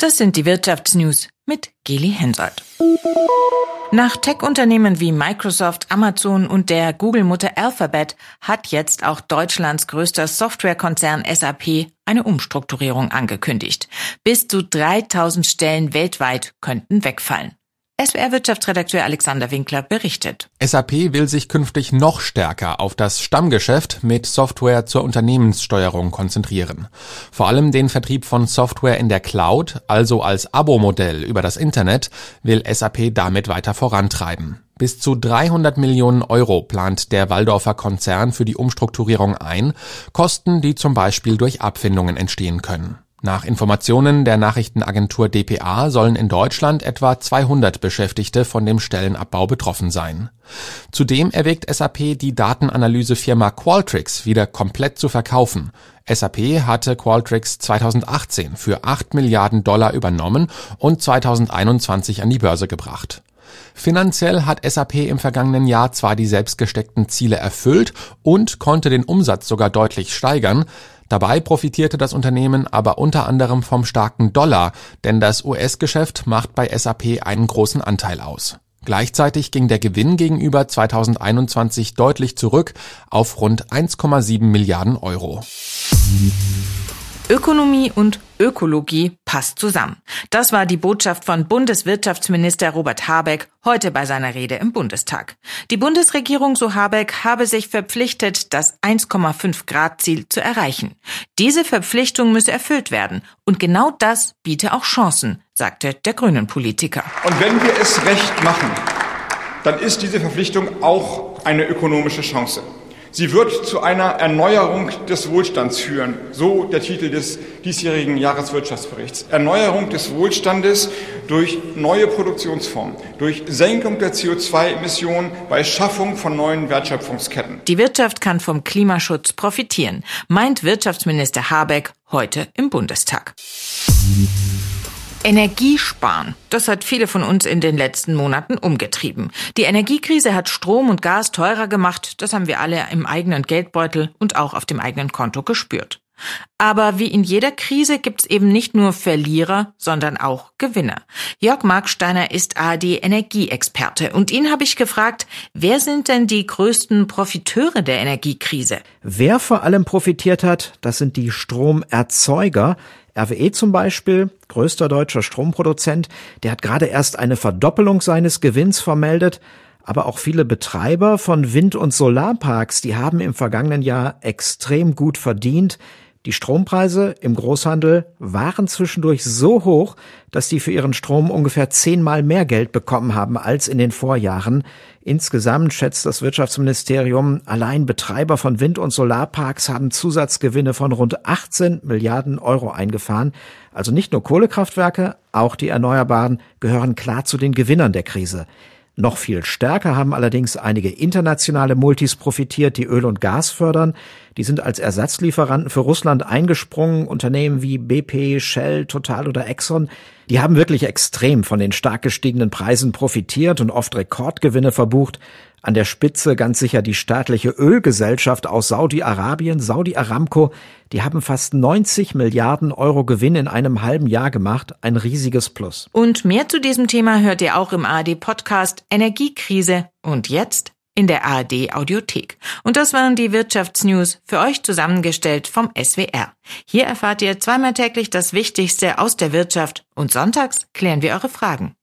Das sind die Wirtschaftsnews mit Geli Hensoldt. Nach Tech-Unternehmen wie Microsoft, Amazon und der Google-Mutter Alphabet hat jetzt auch Deutschlands größter Softwarekonzern SAP eine Umstrukturierung angekündigt. Bis zu 3000 Stellen weltweit könnten wegfallen. SWR-Wirtschaftsredakteur Alexander Winkler berichtet. SAP will sich künftig noch stärker auf das Stammgeschäft mit Software zur Unternehmenssteuerung konzentrieren. Vor allem den Vertrieb von Software in der Cloud, also als Abo-Modell über das Internet, will SAP damit weiter vorantreiben. Bis zu 300 Millionen Euro plant der Waldorfer Konzern für die Umstrukturierung ein, Kosten, die zum Beispiel durch Abfindungen entstehen können. Nach Informationen der Nachrichtenagentur dpa sollen in Deutschland etwa 200 Beschäftigte von dem Stellenabbau betroffen sein. Zudem erwägt SAP, die Datenanalysefirma Qualtrics wieder komplett zu verkaufen. SAP hatte Qualtrics 2018 für 8 Milliarden Dollar übernommen und 2021 an die Börse gebracht. Finanziell hat SAP im vergangenen Jahr zwar die selbst gesteckten Ziele erfüllt und konnte den Umsatz sogar deutlich steigern, Dabei profitierte das Unternehmen aber unter anderem vom starken Dollar, denn das US-Geschäft macht bei SAP einen großen Anteil aus. Gleichzeitig ging der Gewinn gegenüber 2021 deutlich zurück auf rund 1,7 Milliarden Euro. Ökonomie und Ökologie passt zusammen. Das war die Botschaft von Bundeswirtschaftsminister Robert Habeck heute bei seiner Rede im Bundestag. Die Bundesregierung, so Habeck, habe sich verpflichtet, das 1,5 Grad Ziel zu erreichen. Diese Verpflichtung müsse erfüllt werden. Und genau das biete auch Chancen, sagte der Grünen Politiker. Und wenn wir es recht machen, dann ist diese Verpflichtung auch eine ökonomische Chance. Sie wird zu einer Erneuerung des Wohlstands führen, so der Titel des diesjährigen Jahreswirtschaftsberichts. Erneuerung des Wohlstandes durch neue Produktionsformen, durch Senkung der CO2-Emissionen bei Schaffung von neuen Wertschöpfungsketten. Die Wirtschaft kann vom Klimaschutz profitieren, meint Wirtschaftsminister Habeck heute im Bundestag. Energiesparen. Das hat viele von uns in den letzten Monaten umgetrieben. Die Energiekrise hat Strom und Gas teurer gemacht. Das haben wir alle im eigenen Geldbeutel und auch auf dem eigenen Konto gespürt. Aber wie in jeder Krise gibt es eben nicht nur Verlierer, sondern auch Gewinner. Jörg Marksteiner ist ARD Energieexperte und ihn habe ich gefragt, wer sind denn die größten Profiteure der Energiekrise? Wer vor allem profitiert hat, das sind die Stromerzeuger. RWE zum Beispiel, größter deutscher Stromproduzent, der hat gerade erst eine Verdoppelung seines Gewinns vermeldet. Aber auch viele Betreiber von Wind- und Solarparks, die haben im vergangenen Jahr extrem gut verdient. Die Strompreise im Großhandel waren zwischendurch so hoch, dass die für ihren Strom ungefähr zehnmal mehr Geld bekommen haben als in den Vorjahren. Insgesamt schätzt das Wirtschaftsministerium, allein Betreiber von Wind- und Solarparks haben Zusatzgewinne von rund 18 Milliarden Euro eingefahren. Also nicht nur Kohlekraftwerke, auch die Erneuerbaren gehören klar zu den Gewinnern der Krise. Noch viel stärker haben allerdings einige internationale Multis profitiert, die Öl und Gas fördern. Die sind als Ersatzlieferanten für Russland eingesprungen. Unternehmen wie BP, Shell, Total oder Exxon, die haben wirklich extrem von den stark gestiegenen Preisen profitiert und oft Rekordgewinne verbucht. An der Spitze ganz sicher die staatliche Ölgesellschaft aus Saudi-Arabien, Saudi Aramco. Die haben fast 90 Milliarden Euro Gewinn in einem halben Jahr gemacht. Ein riesiges Plus. Und mehr zu diesem Thema hört ihr auch im ARD-Podcast Energiekrise. Und jetzt in der ARD Audiothek. Und das waren die Wirtschaftsnews für euch zusammengestellt vom SWR. Hier erfahrt ihr zweimal täglich das Wichtigste aus der Wirtschaft und sonntags klären wir eure Fragen.